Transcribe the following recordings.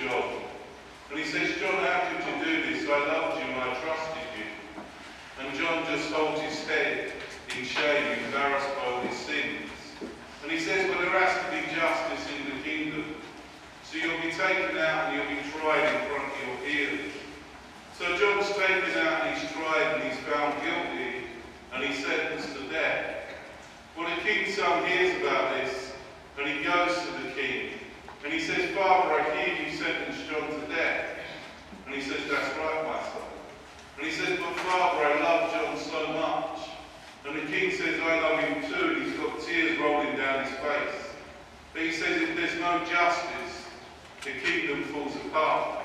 And he says, John, how could you do this? I loved you and I trusted you. And John just holds his head in shame, embarrassed by all his sins. And he says, well, there has to be justice in the kingdom. So you'll be taken out and you'll be tried in front of your peers. So John's taken out and he's tried and he's found guilty and he's sentenced to death. Well, the king's son hears about this and he goes to the king and he says, Father, I hear you sentenced John to death. And he says, that's right, my son. And he says, but Father, I love John so much. And the king says, I love him too. And he's got tears rolling down his face. But he says, if there's no justice, the kingdom falls apart.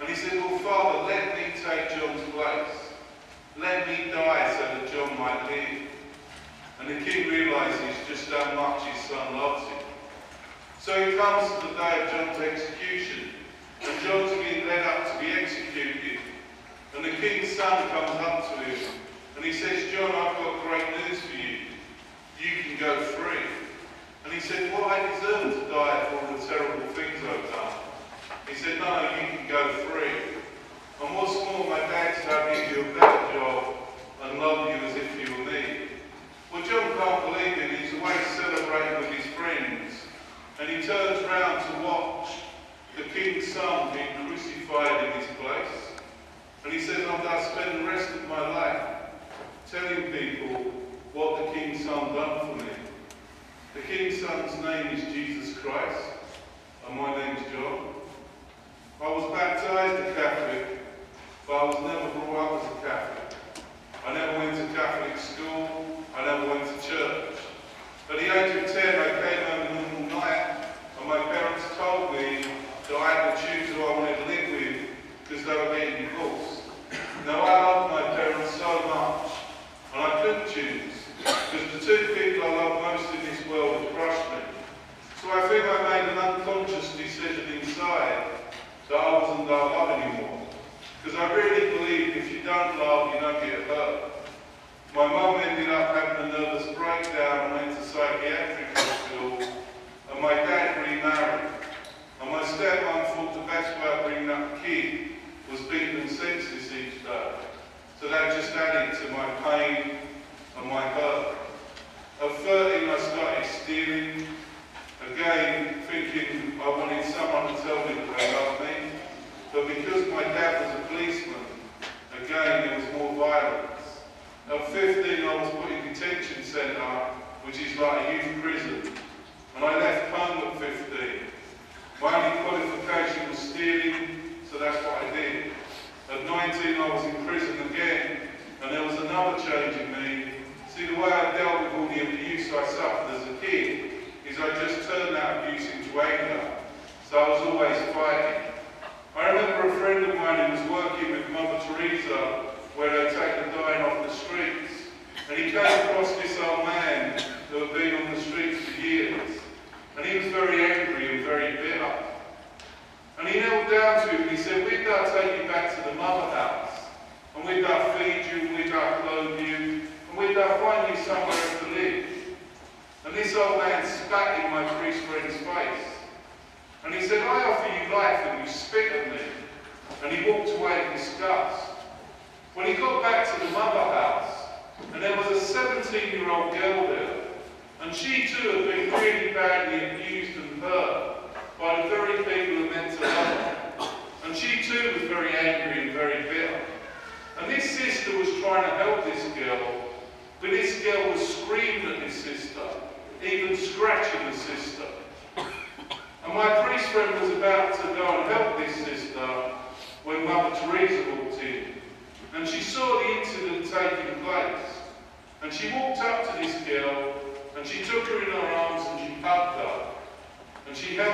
And he said, Well, Father, let me take John's place. Let me die so that John might live. And the king realizes just how much his son loves him. So he comes to the day of John's execution. And John's being led up to be executed. And the king's son comes up to him. And he says, John, I've got great news for you. You can go free. And he said, well, I deserve to die for all the terrible things I've done. He said, no, you can go free. And what's more, my dad's give you a better job and love you as if you were me. Well, John can't believe it. He's away celebrating with his friends. And he turns round to watch the king's son being crucified in his place. And he says, I'm going to spend the rest of my life telling people what the king's son done for me. The King's Son's name is Jesus Christ,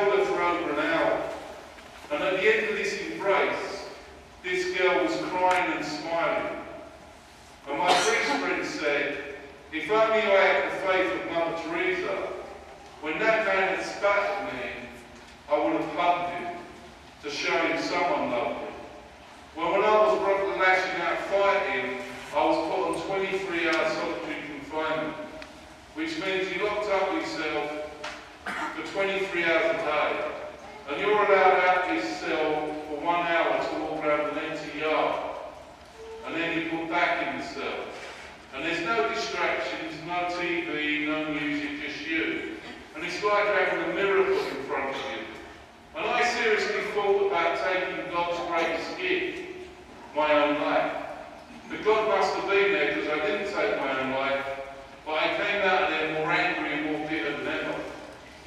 Her for over an hour. And at the end of this embrace, this girl was crying and smiling. And my priest friend said, if only I had the faith of Mother Teresa, when that man had spat at me, I would have hugged him to show him someone loved him. fight him, I was broken lashing out fighting, I was put on 23 hour solitary confinement, which means you locked up yourself for 23 hours a day. And you're allowed out of this cell for one hour to walk around an empty yard. And then you're put back in the cell. And there's no distractions, no TV, no music, just you. And it's like having a miracle in front of you. And I seriously thought about taking God's greatest gift, my own life. But God must have been there because I didn't take my own life, but I came out of there more angry and more bitter than ever.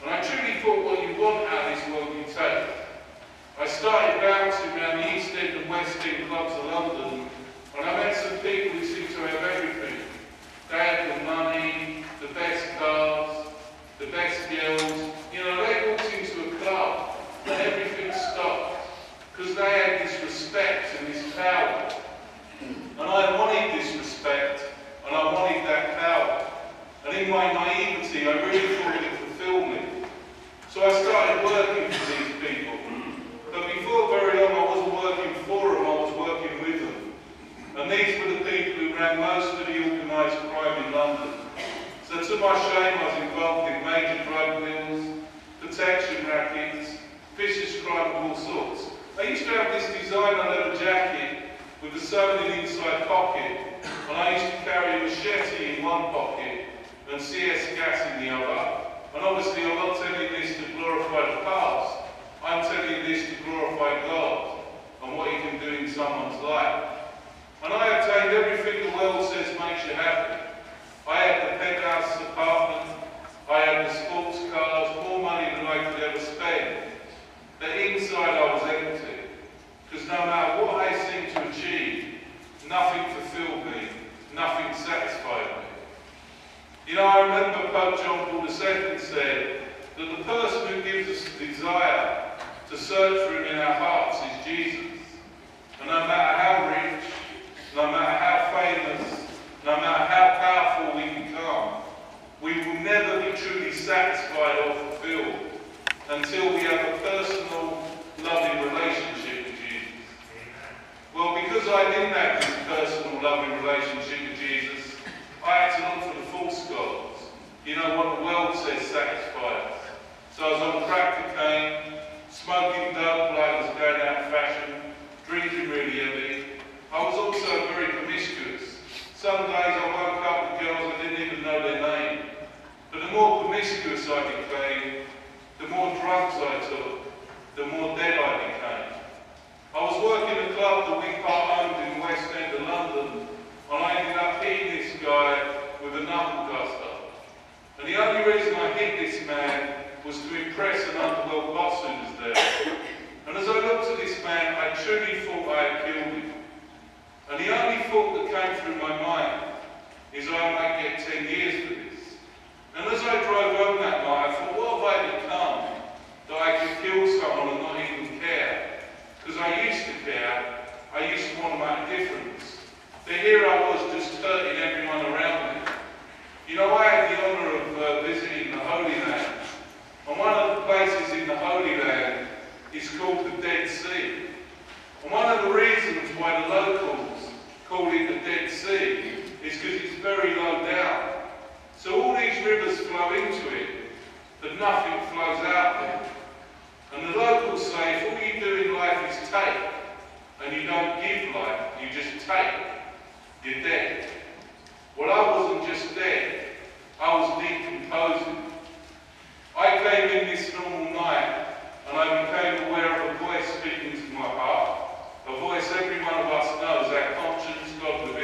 And I truly thought what you want out of this world you take. I started bouncing around the East End and West End clubs of London, and I met some people who seemed to have everything. They had the money, the best cars, the best girls. You know, they walked into a club and everything stopped because they had this respect and this power. And I wanted this respect and I wanted that power. And in my naivety, I really thought it would fulfill me. So I started working for these people. But before very long, I wasn't working for them, I was working with them. And these were the people who ran most of the organised crime in London. So to my shame, I was involved in major drug deals, protection rackets, vicious crime of all sorts. I used to have this designer leather jacket with a sewn inside pocket, and I used to carry a machete in one pocket and CS gas in the other. And obviously I'm not telling this to glorify the past, I'm telling you this to glorify God and what he can do in someone's life. And I obtained everything the world says makes you happy. I had the penthouse apartment, I had the sports cars, more money than I could ever spend. But inside I was empty. Because no matter what I seemed to achieve, nothing fulfilled me, nothing satisfied me. You know, I remember Pope John Paul II said that the person who gives us the desire to search for him in our hearts is Jesus. And no matter how rich, no matter how famous, no matter how powerful we become, we will never be truly satisfied or fulfilled until we have a personal, loving relationship with Jesus. Well, because I didn't have this personal, loving relationship with Jesus, I had to look for the false gods. You know what the world says satisfies. So I was on crack cocaine, smoking I was going out of fashion, drinking really heavy. I was also very promiscuous. Some days I woke up with girls I didn't even know their name. But the more promiscuous I became, the more drugs I took, the more dead I became. I was working a club that we part-owned in the West End of London, and I ended up hitting this guy with a knuckle duster. And the only reason I hit this man was to impress an underworld boss who was there. And as I looked at this man, I truly thought I had killed him. And the only thought that came through my mind is I might get 10 years for this. And as I drove home that night, I thought, what have I become that I could kill someone and not even care? Because I used to care, I used to want to make a difference. But here I was just hurting everyone around me. You know, I had the honour of uh, visiting the Holy Land. And one of the places in the Holy Land is called the Dead Sea. And one of the reasons why the locals call it the Dead Sea is because it's very low down. So all these rivers flow into it, but nothing flows out there. And the locals say if all you do in life is take, and you don't give life, you just take, you're dead. Well, I wasn't just dead, I was decomposing. I came in this normal night, and I became aware of a voice speaking to my heart. A voice every one of us knows, our conscience, God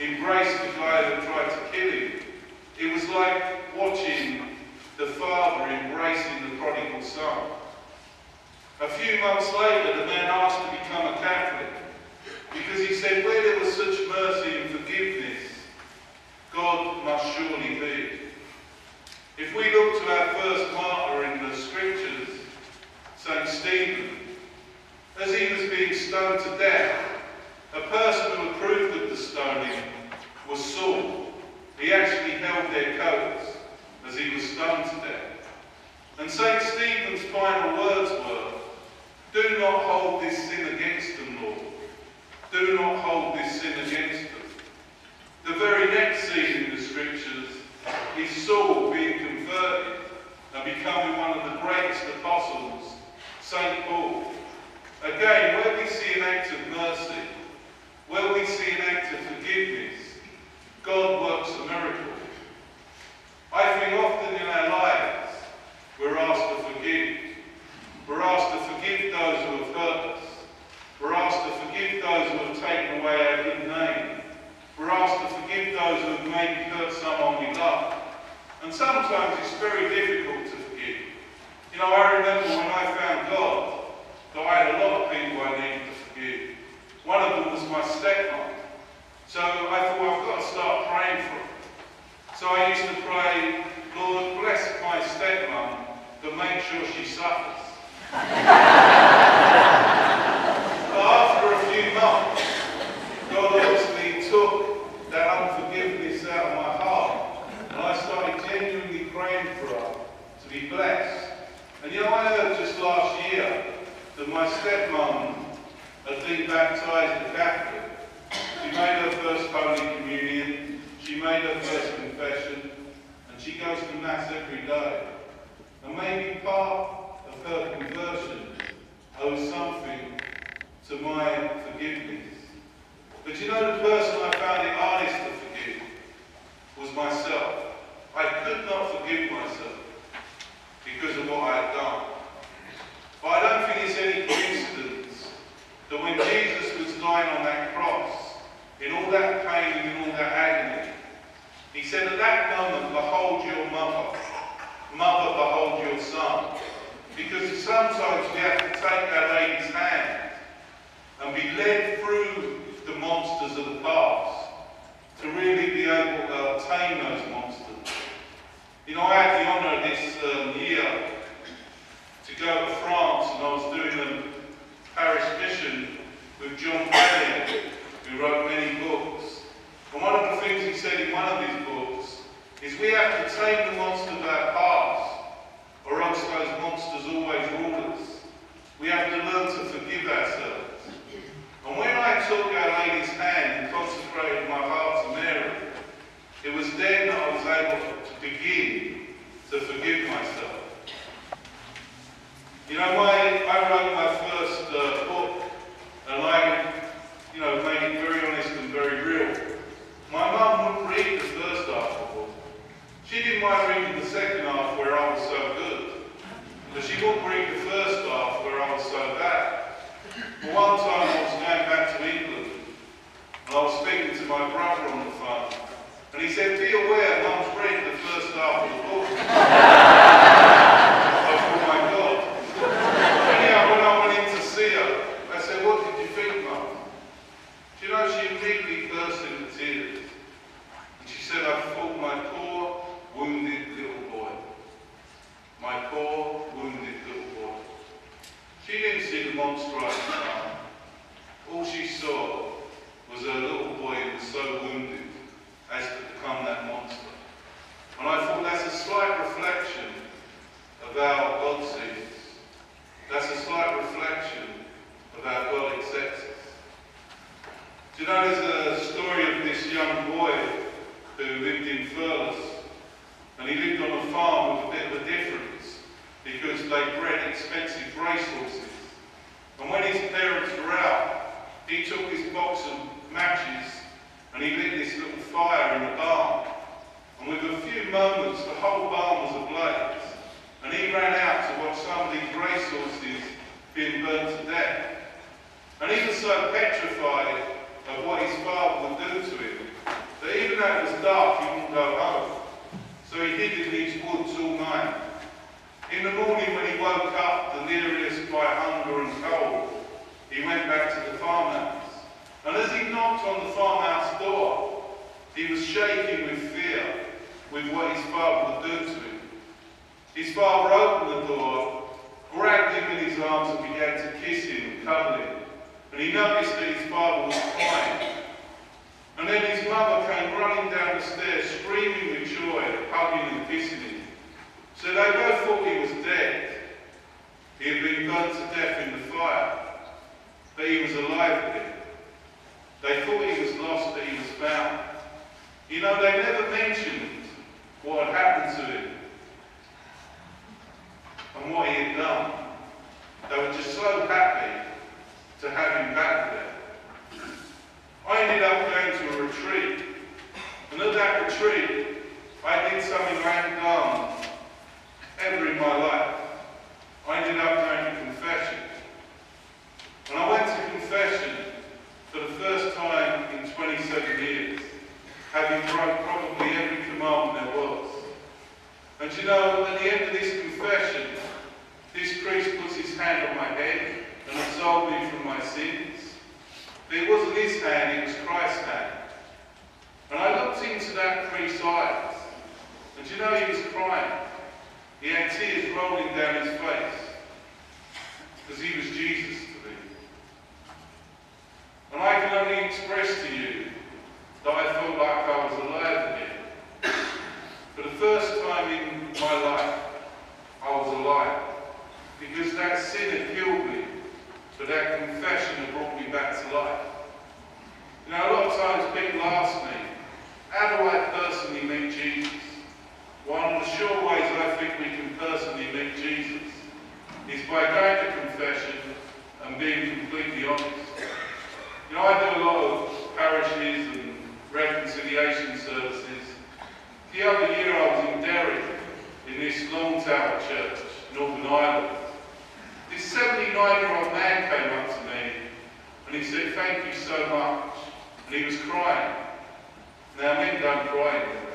embraced the guy that tried to kill him. It was like watching the father embracing the prodigal son. A few months later, the man asked to become a Catholic because he said, where there was such mercy and forgiveness, God must surely be. If we look to our first martyr in the scriptures, St. Stephen, as he was being stoned to death, a person who approved of the stoning was Saul. He actually held their coats as he was stoned to death. And St. Stephen's final words were, Do not hold this sin against them, Lord. Do not hold this sin against them. The very next scene in the scriptures is Saul being converted and becoming one of the greatest apostles, St. Paul. Again, where we see an act of mercy, where we see an act of forgiveness, God works a miracle. I think often in our lives, we're asked to forgive. We're asked to forgive those who have hurt us. We're asked to forgive those who have taken away our good name. We're asked to forgive those who have maybe hurt someone we love. And sometimes it's very difficult to forgive. You know, I remember when I found God, that I had a lot of people I needed to forgive. One of them was my stepmom. So I thought, I've got to start praying for her. So I used to pray, Lord, bless my stepmom, but make sure she suffers. the monster of our past, or else those monsters always rule us. We have to learn to forgive ourselves. And when I took Our Lady's hand and consecrated my heart to Mary, it was then that I was able to begin to forgive myself. You know, my, I wrote my first uh, book, and I, you know, made it very honest and very real. My mum wouldn't read the first half of the book. Mind the second half where I was so good. But she won't read the first half where I was so bad. But one time I was going back to England, and I was speaking to my brother on the phone, and he said, be aware, Mum's read the first half of the book. I thought, my God. Anyhow, when I went in to see her, I said, what did you think, Mum? Do you know, she immediately burst into tears. And she said, I thought my poor, wounded little boy. My poor, wounded little boy. She the time. All she saw was her little boy who was so wounded as to become that monster. And I thought that's a slight reflection of how God sees. That's a slight reflection of how God accepts us. Do you know there's a story of this young boy who lived in Furless, and he lived on a farm with a bit of a difference because they bred expensive racehorses. And when his parents were out, he took his box of matches and he lit this little fire in the barn. And with a few moments, the whole barn was ablaze. And he ran out to watch some of these racehorses being burnt to death. And he was so petrified of what his father would do to him that even though it was dark, he wouldn't go home. So he hid in these woods all night. In the morning when he woke up, the delirious by hunger and cold, he went back to the farmhouse. And as he knocked on the farmhouse door, he was shaking with fear with what his father would do to him. His father opened the door, grabbed him in his arms and began to kiss him and cuddle him. And he noticed that his father was crying. And then his mother came running down the stairs, screaming with joy, hugging and kissing him. So they both thought he was dead. He had been burnt to death in the fire. But he was alive again. They thought he was lost, but he was found. You know, they never mentioned what had happened to him and what he had done. They were just so happy to have him back there. I ended up going to a retreat. And at that retreat, I did something done ever in my life. I ended up going to confession. And I went to confession for the first time in 27 years, having broke probably every commandment there was. And you know, at the end of this confession, this priest puts his hand on my head and absolved me from my sins. But it wasn't his hand, it was Christ's hand. And I looked into that priest's eyes, and you know he was crying. He had tears rolling down his face, because he was Jesus to me. And I can only express to you that I felt like I was alive again. For the first time in my life, I was alive. Because that sin had killed me, but that confession had brought me back to life. You know, a lot of times people ask me, how do I personally meet Jesus? One of the sure ways I think we can personally meet Jesus is by going to confession and being completely honest. You know, I do a lot of parishes and reconciliation services. The other year I was in Derry, in this Long Tower Church, Northern Ireland. This 79-year-old man came up to me and he said, thank you so much. And he was crying. Now, men don't cry anymore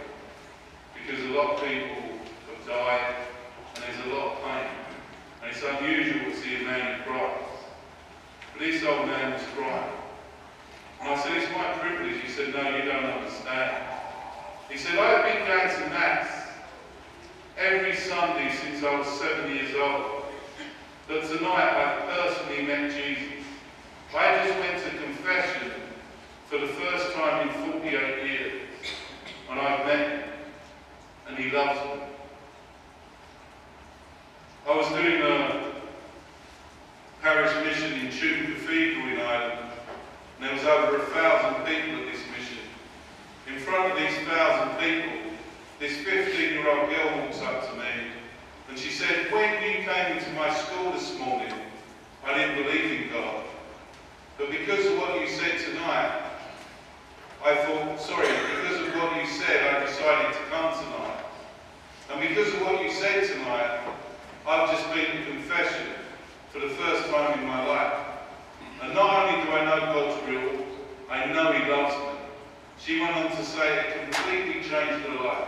because a lot of people have died and there's a lot of pain. And he man was crying. And I said, it's my privilege. He said, no, you don't understand. He said, I've been going to Mass every Sunday since I was seven years old. But tonight I personally met Jesus. I just went to confession for the first time in 48 years. And I've met him. And he loves me. I was doing a parish mission in Tuam Cathedral in Ireland. And there was over a thousand people at this mission. In front of these thousand people, this 15-year-old girl walks up to me and she said, when you came into my school this morning, I didn't believe in God. But because of what you said tonight, I thought, sorry, because of what you said, I decided to come tonight. And because of what you said tonight, I've just been to confession for the first time in my life. And not only do I know God's real, I know He loves me. She went on to say it completely changed her life.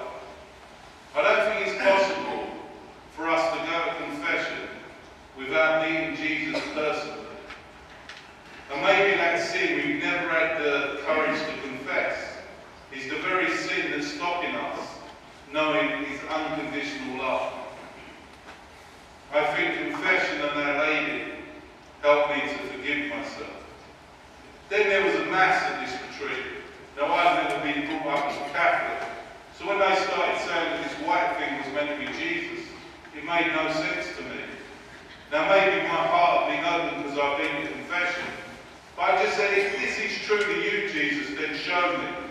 I don't think it's possible for us to go to confession without meeting Jesus personally. And maybe that sin we've never had the courage to confess is the very sin that's stopping us knowing His unconditional love. I think confession and Our Lady helped me to forgive myself. Then there was a mass at this retreat. Now I've never been brought up as a Catholic, so when they started saying that this white thing was meant to be Jesus, it made no sense to me. Now maybe my heart been open because I've been to confession, but I just said, if this is truly you, Jesus, then show me,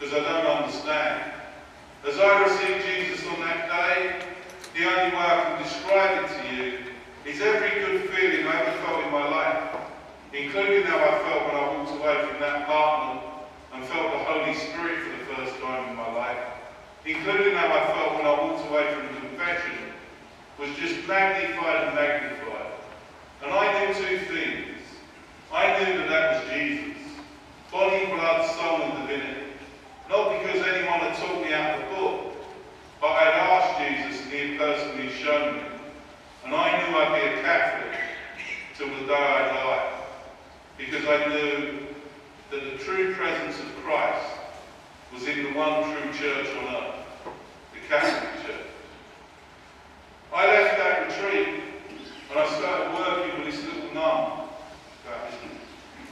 because I don't understand. As I received Jesus on that day, the only way I can describe it to you is every good feeling I ever felt in my life, including how I felt when I walked away from that apartment and felt the Holy Spirit for the first time in my life, including how I felt when I walked away from confession, was just magnified and magnified. And I knew two things. I knew that that was Jesus. Body, blood, soul and divinity. Not because anyone had taught me out of the book, but I had asked Jesus and he had personally shown me. And I knew I'd be a Catholic till the day I died. Because I knew that the true presence of Christ was in the one true church on earth, the Catholic Church. I left that retreat and I started working with this little nun.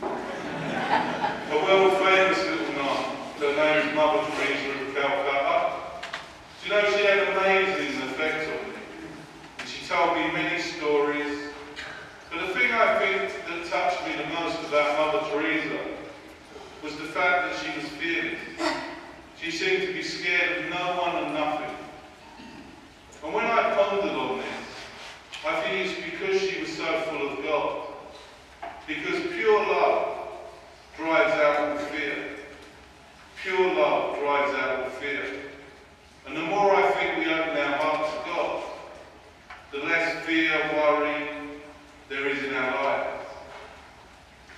A world famous little nun her name is Mother Teresa of Calcutta. Do you know she had an amazing effect on me? Told me many stories. But the thing I think that touched me the most about Mother Teresa was the fact that she was fearless. She seemed to be scared of no one and nothing. And when I pondered on this, I think it's because she was so full of God. Because pure love drives out all fear. Pure love drives out all fear. And the more I think we open our hearts the less fear, worry there is in our lives.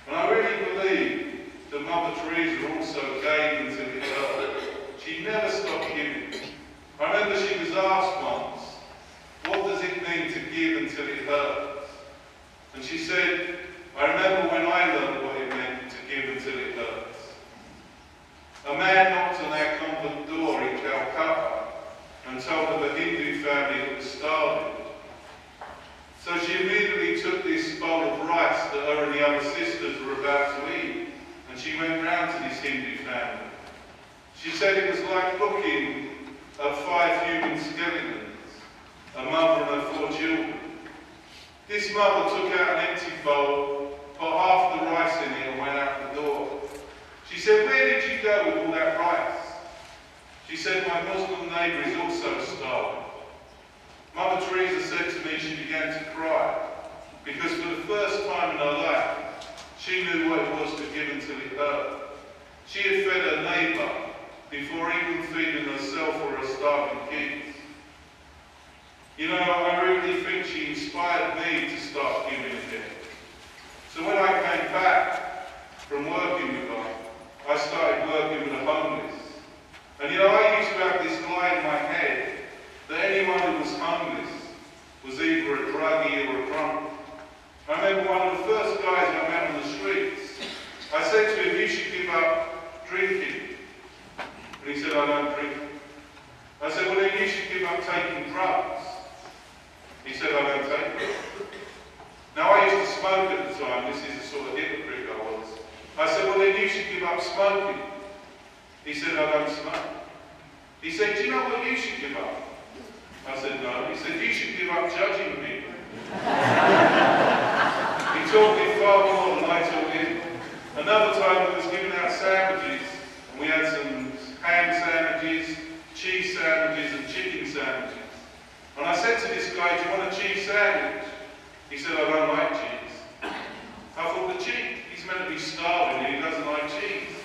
And I really believe that Mother Teresa also gave until it hurt. She never stopped giving. I remember she was asked once, what does it mean to give until it hurts? And she said, I remember when I learned what it meant to give until it hurts. A man knocked on our convent door in Calcutta and told of a Hindu family that was starving. So she immediately took this bowl of rice that her and the other sisters were about to eat, and she went round to this Hindu family. She said it was like looking at five human skeletons, a mother and her four children. This mother took out an empty bowl, put half the rice in it and went out the door. She said, where did you go with all that rice? She said, my Muslim neighbour is also starving. Mother Teresa said to me she began to cry because for the first time in her life, she knew what it was to give until it hurt. She had fed her neighbour before even feeding herself or her starving kids. You know, I really think she inspired me to start giving again. So when I came back from working with her, I started working with the homeless. And you know, I used to have this lie in my head that anyone who was homeless was either a druggie or a drunk. I remember one of the first guys I met on the streets. I said to him, you should give up drinking. And he said, I don't drink. I said, well then you should give up taking drugs. He said, I don't take drugs. Now I used to smoke at the time, this is the sort of hypocrite I was. I said, well then you should give up smoking. He said, I don't smoke. He said, do you know what you should give up? I said, no. He said, you should give up judging people. he taught me far more than I taught him. Another time I was giving out sandwiches, and we had some ham sandwiches, cheese sandwiches, and chicken sandwiches. And I said to this guy, do you want a cheese sandwich? He said, I don't like cheese. I thought, the cheese, he's meant to be starving and he doesn't like cheese.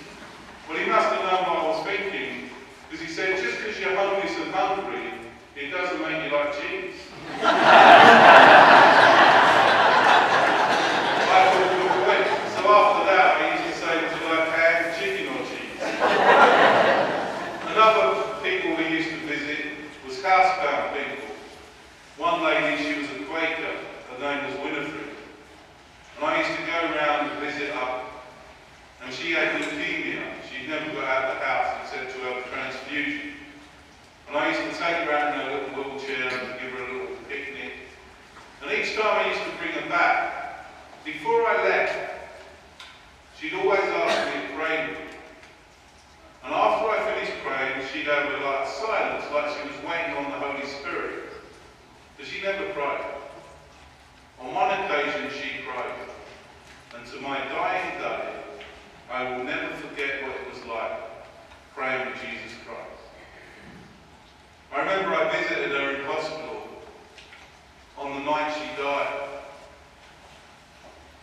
Well, he must have known what I was thinking, because he said, just because you're homeless and hungry, it doesn't make you like cheese. I thought, good point. So after that, I used to say, would you like ham, chicken or cheese? Another people we used to visit was housebound people. One lady, she was a Quaker, her name was Winifred. And I used to go around and visit her, and she had leukemia. She'd never got out of the house except to have a transfusion. And I used to take her out in her little wheelchair and give her a little picnic. And each time I used to bring her back, before I left, she'd always ask me to pray with. And after I finished praying, she'd have a like silence, like she was waiting on the Holy Spirit. But she never cried. On one occasion she cried. And to my dying day, I will never forget what it was like praying with Jesus Christ. I remember I visited her in hospital on the night she died.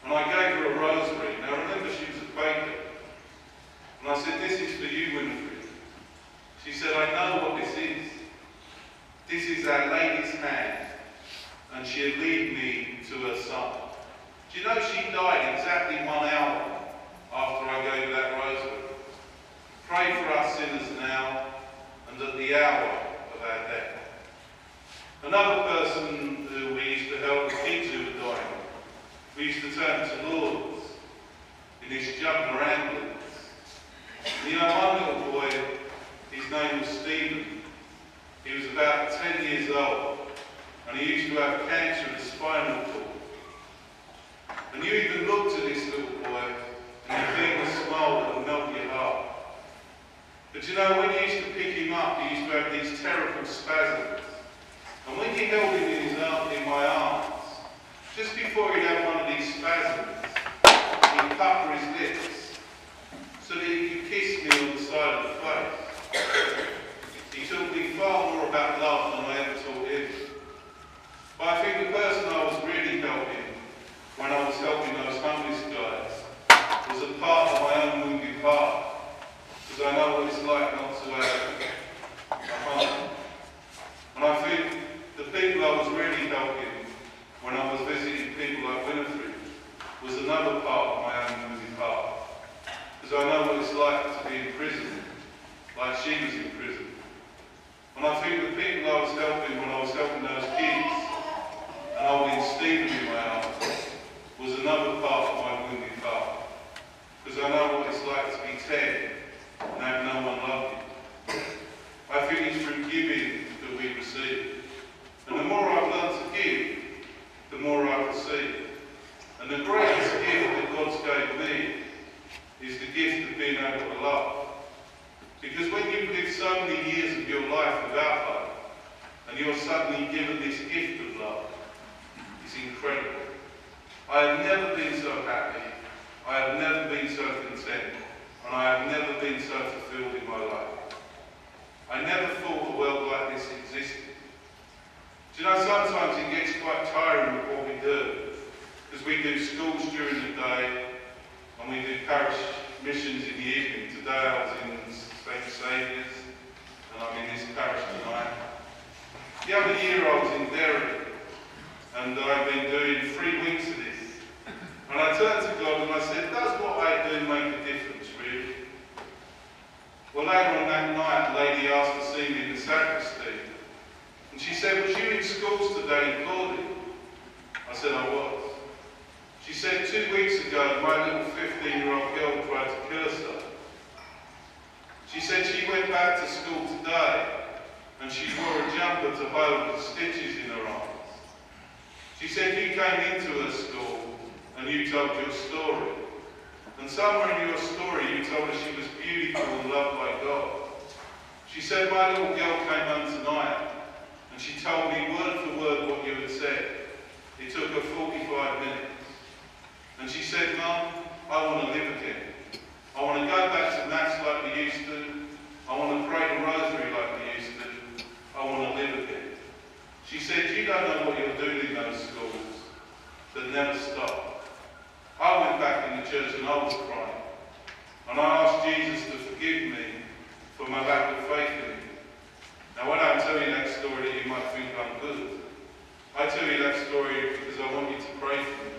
And I gave her a rosary. Now remember she was a Quaker. And I said, this is for you, Winifred. She said, I know what this is. This is Our Lady's hand. And she'll lead me to her son. Do you know she died exactly one hour after I gave her that rosary? Pray for us sinners now and at the hour Another person who we used to help was kids who were dying. We used to turn to Lourdes in his ambulance. And you know, one little boy, his name was Stephen. He was about 10 years old, and he used to have cancer of the spinal cord. And you even looked at this little boy, and you think a smile that would melt your heart. But you know, when you used to pick him up, he used to have these terrible spasms. And when you held him in, his arm, in my arms, just before he'd have one of these spasms, he'd pucker his lips so that he could kiss me on the side of the face. He taught me far more about love than I ever taught him. But I think the person I was really helping when I was helping those homeless guys was a part of my own wounded heart. Because I know what it's like not to have a home. And I think the people I was really helping when I was visiting people like Winifred was another part of my own wounded heart. Because I know what it's like to be in prison, like she was in prison. And I think the people I was helping when I was helping those kids and holding Stephen in my arms was another part of my wounded heart. Because I know what it's like to be 10 and have no one love you. I think it's through giving that we receive. And the more I've learned to give, the more I receive. And the greatest gift that God's gave me is the gift of being able to love. Because when you've lived so many years of your life without love, and you're suddenly given this gift of love, it's incredible. I have never been so happy. I have never been so content. And I have never been so fulfilled in my life. I never thought a world like this existed. Do you know, sometimes it gets quite tiring with what we do. Because we do schools during the day, and we do parish missions in the evening. Today I was in St. Saviour's, and I'm in this parish tonight. The other year I was in Derry, and I've been doing three weeks of this. And I turned to God and I said, does what I do make a difference? Well, later on that night, a lady asked to see me in the sacristy. And she said, was you in schools today in Claudy? I said, I was. She said, two weeks ago, my little 15-year-old girl tried to kill herself. She said she went back to school today and she wore a jumper to hold the stitches in her arms. She said you came into her school and you told your story. And somewhere in your story you told her she was beautiful and loved by God. She said, my little girl came home tonight and she told me word for word what you had said. It took her 45 minutes. And she said, Mum, I want to live again. I want to go back to mass like we used to. I want to pray the rosary like we used to. I want to live again. She said, you don't know what you're doing in those schools that never stop. I went back in the church and I was crying. And I asked Jesus to forgive me for my lack of faith in him. Now when I tell you that story, you might think I'm good. I tell you that story because I want you to pray for me.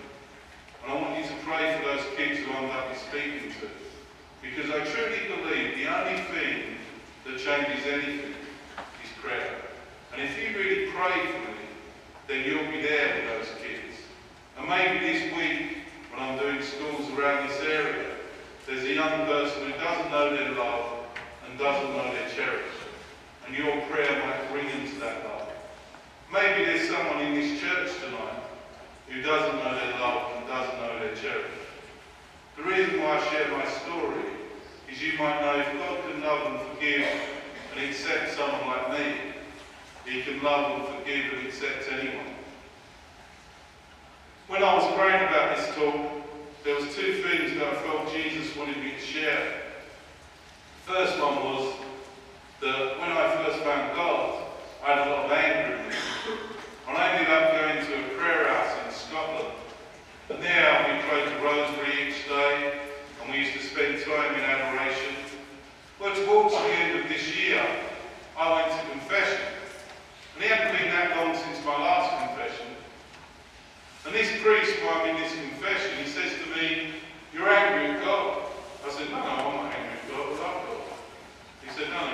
And I want you to pray for those kids who I'm be speaking to. Because I truly believe the only thing that changes anything is prayer. And if you really pray for me, then you'll be there with those kids. And maybe this week, when I'm doing schools around this area, there's a young person who doesn't know their love and doesn't know their cherish. And your prayer might bring them to that love. Maybe there's someone in this church tonight who doesn't know their love and doesn't know their cherish. The reason why I share my story is you might know if God can love and forgive and accept someone like me, he can love and forgive and accept anyone. When I was praying about this talk, there was two things that I felt Jesus wanted me to share. The first one was that when I first found God, I had a lot of anger in me. And I ended up going to a prayer house in Scotland. And there we prayed the rosary each day, and we used to spend time in adoration. Well, towards the end of this year, I went to confession. And it hadn't been that long since my last confession. And this priest, while I'm in this confession, he says to me, You're angry at God. I said, No, I'm not angry at God, I love God. He said, No,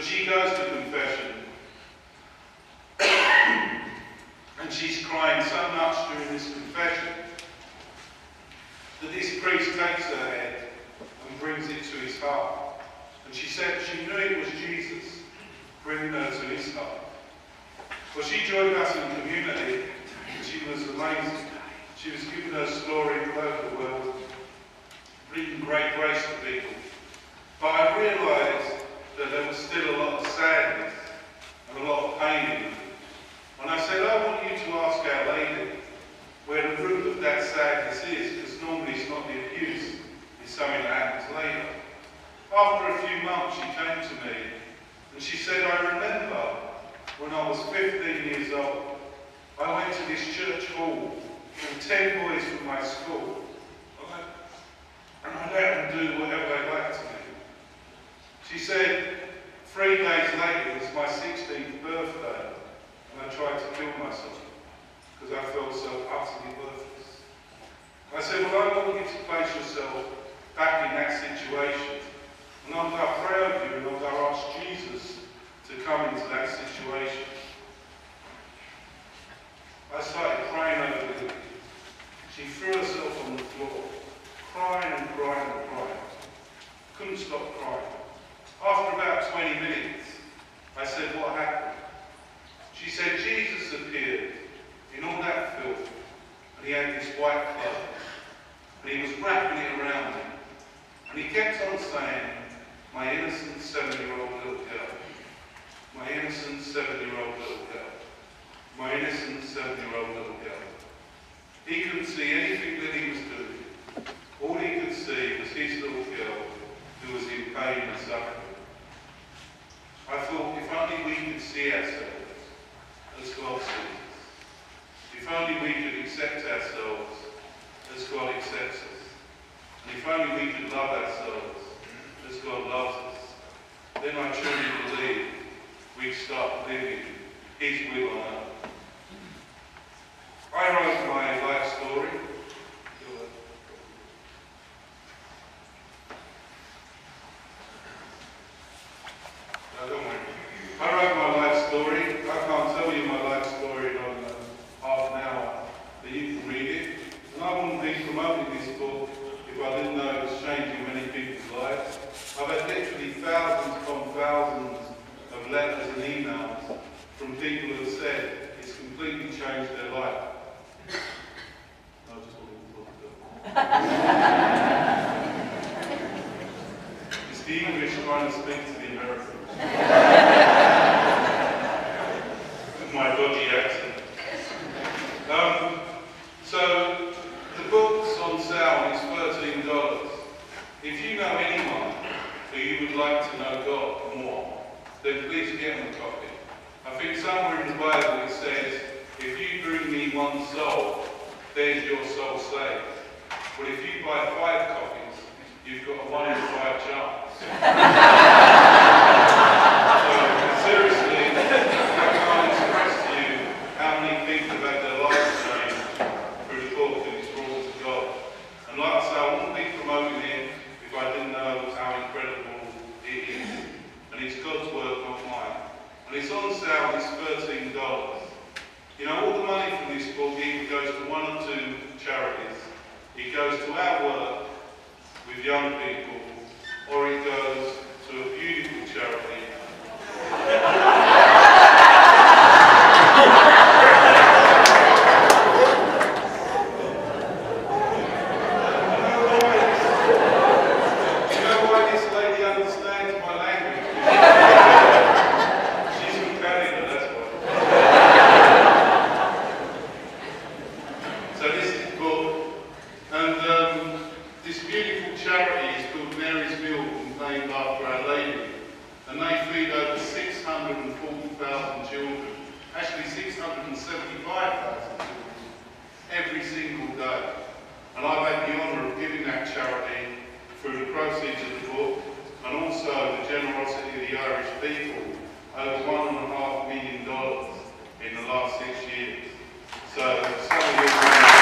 So she goes to confession. and she's crying so much during this confession that this priest takes her head and brings it to his heart. And she said she knew it was Jesus bringing her to his heart. Well, she joined us in community and she was amazing. She was giving her story all over the world, bringing great grace to people. But I realised that there was still a lot of sadness and a lot of pain in And I said, I want you to ask Our Lady where the root of that sadness is, because normally it's not the abuse, it's something that happens later. After a few months, she came to me and she said, I remember when I was 15 years old, I went to this church hall with 10 boys from my school, and I let them do whatever they liked to me. She said, three days later was my 16th birthday, and I tried to kill myself because I felt so utterly worthless. I said, well, I want you to place yourself back in that situation. And I'm going to pray over you, and going to ask Jesus to come into that situation, I said. English to the American This beautiful charity is called Mary's Meals and named after Our Lady, and they feed over 640,000 children, actually 675,000 children, every single day. And I've had the honour of giving that charity through the proceeds of the book and also the generosity of the Irish people, over one and a half million dollars in the last six years. So, so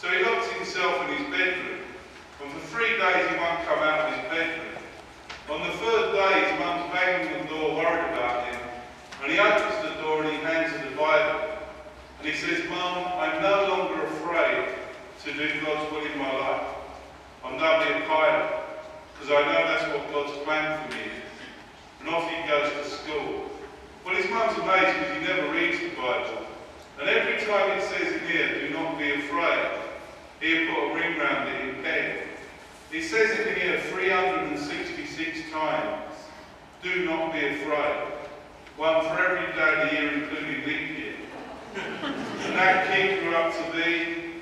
So he locks himself in his bedroom, and for three days he won't come out of his bedroom. On the third day, his mum's banging the door, worried about him, and he opens the door and he hands her the Bible. And he says, Mum, I'm no longer afraid to do God's will in my life. I'm be a pilot, because I know that's what God's plan for me is. And off he goes to school. Well, his mum's amazed because he never reads the Bible. And every time it says in here, do not be afraid, put ring round it in pen. He says it here 366 times. Do not be afraid. One for every day of the year, including leap year. and that kid grew up to be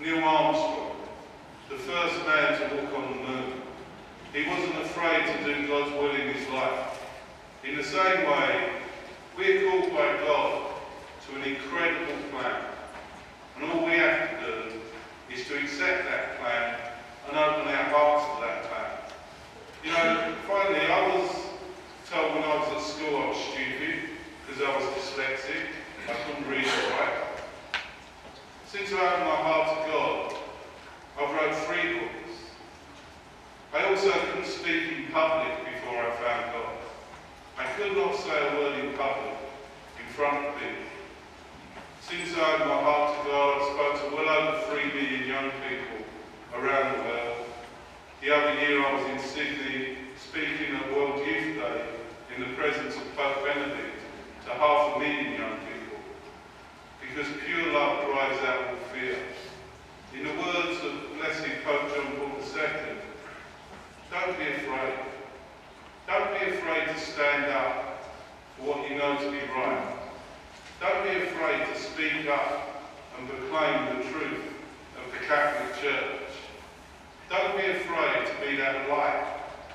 Neil Armstrong, the first man to walk on the moon. He wasn't afraid to do God's will in his life. In the same way, we're called by God to an incredible plan. And all we have to do is to accept that plan and open our hearts to that plan. You know, finally, I was told when I was at school I was stupid because I was dyslexic. I couldn't read or write. Since I opened my heart to God, I've wrote three books. I also couldn't speak in public before I found God. I could not say a word in public in front of people. Since I opened my heart to God, I've spoken to well over three million young people around the world. The other year I was in Sydney speaking at World Youth Day in the presence of Pope Benedict to half a million young people. Because pure love drives out all fear. In the words of Blessed Pope John Paul II, don't be afraid. Don't be afraid to stand up for what you know to be right. Don't be afraid to speak up and proclaim the truth of the Catholic Church. Don't be afraid to be that light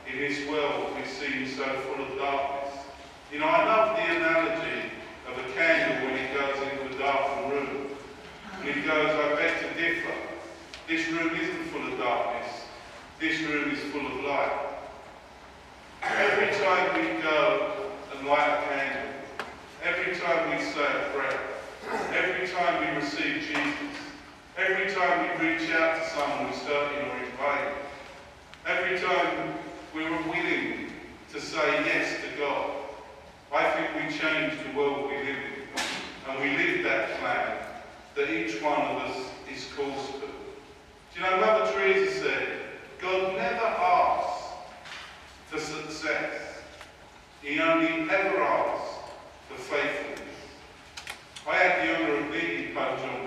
in this world we seem so full of darkness. You know, I love the analogy of a candle when it goes into a darkened room. And it goes, I beg to differ. This room isn't full of darkness. This room is full of light. Every time we go and light a candle, every time we say a prayer, every time we receive Jesus, every time we reach out to someone hurting or in pain, every time we're willing to say yes to God, I think we change the world we live in. And we live that plan that each one of us is called to. Do you know, Mother Teresa said, God never asks for success. He only ever asks for faithfulness. I had the honour of meeting Pope John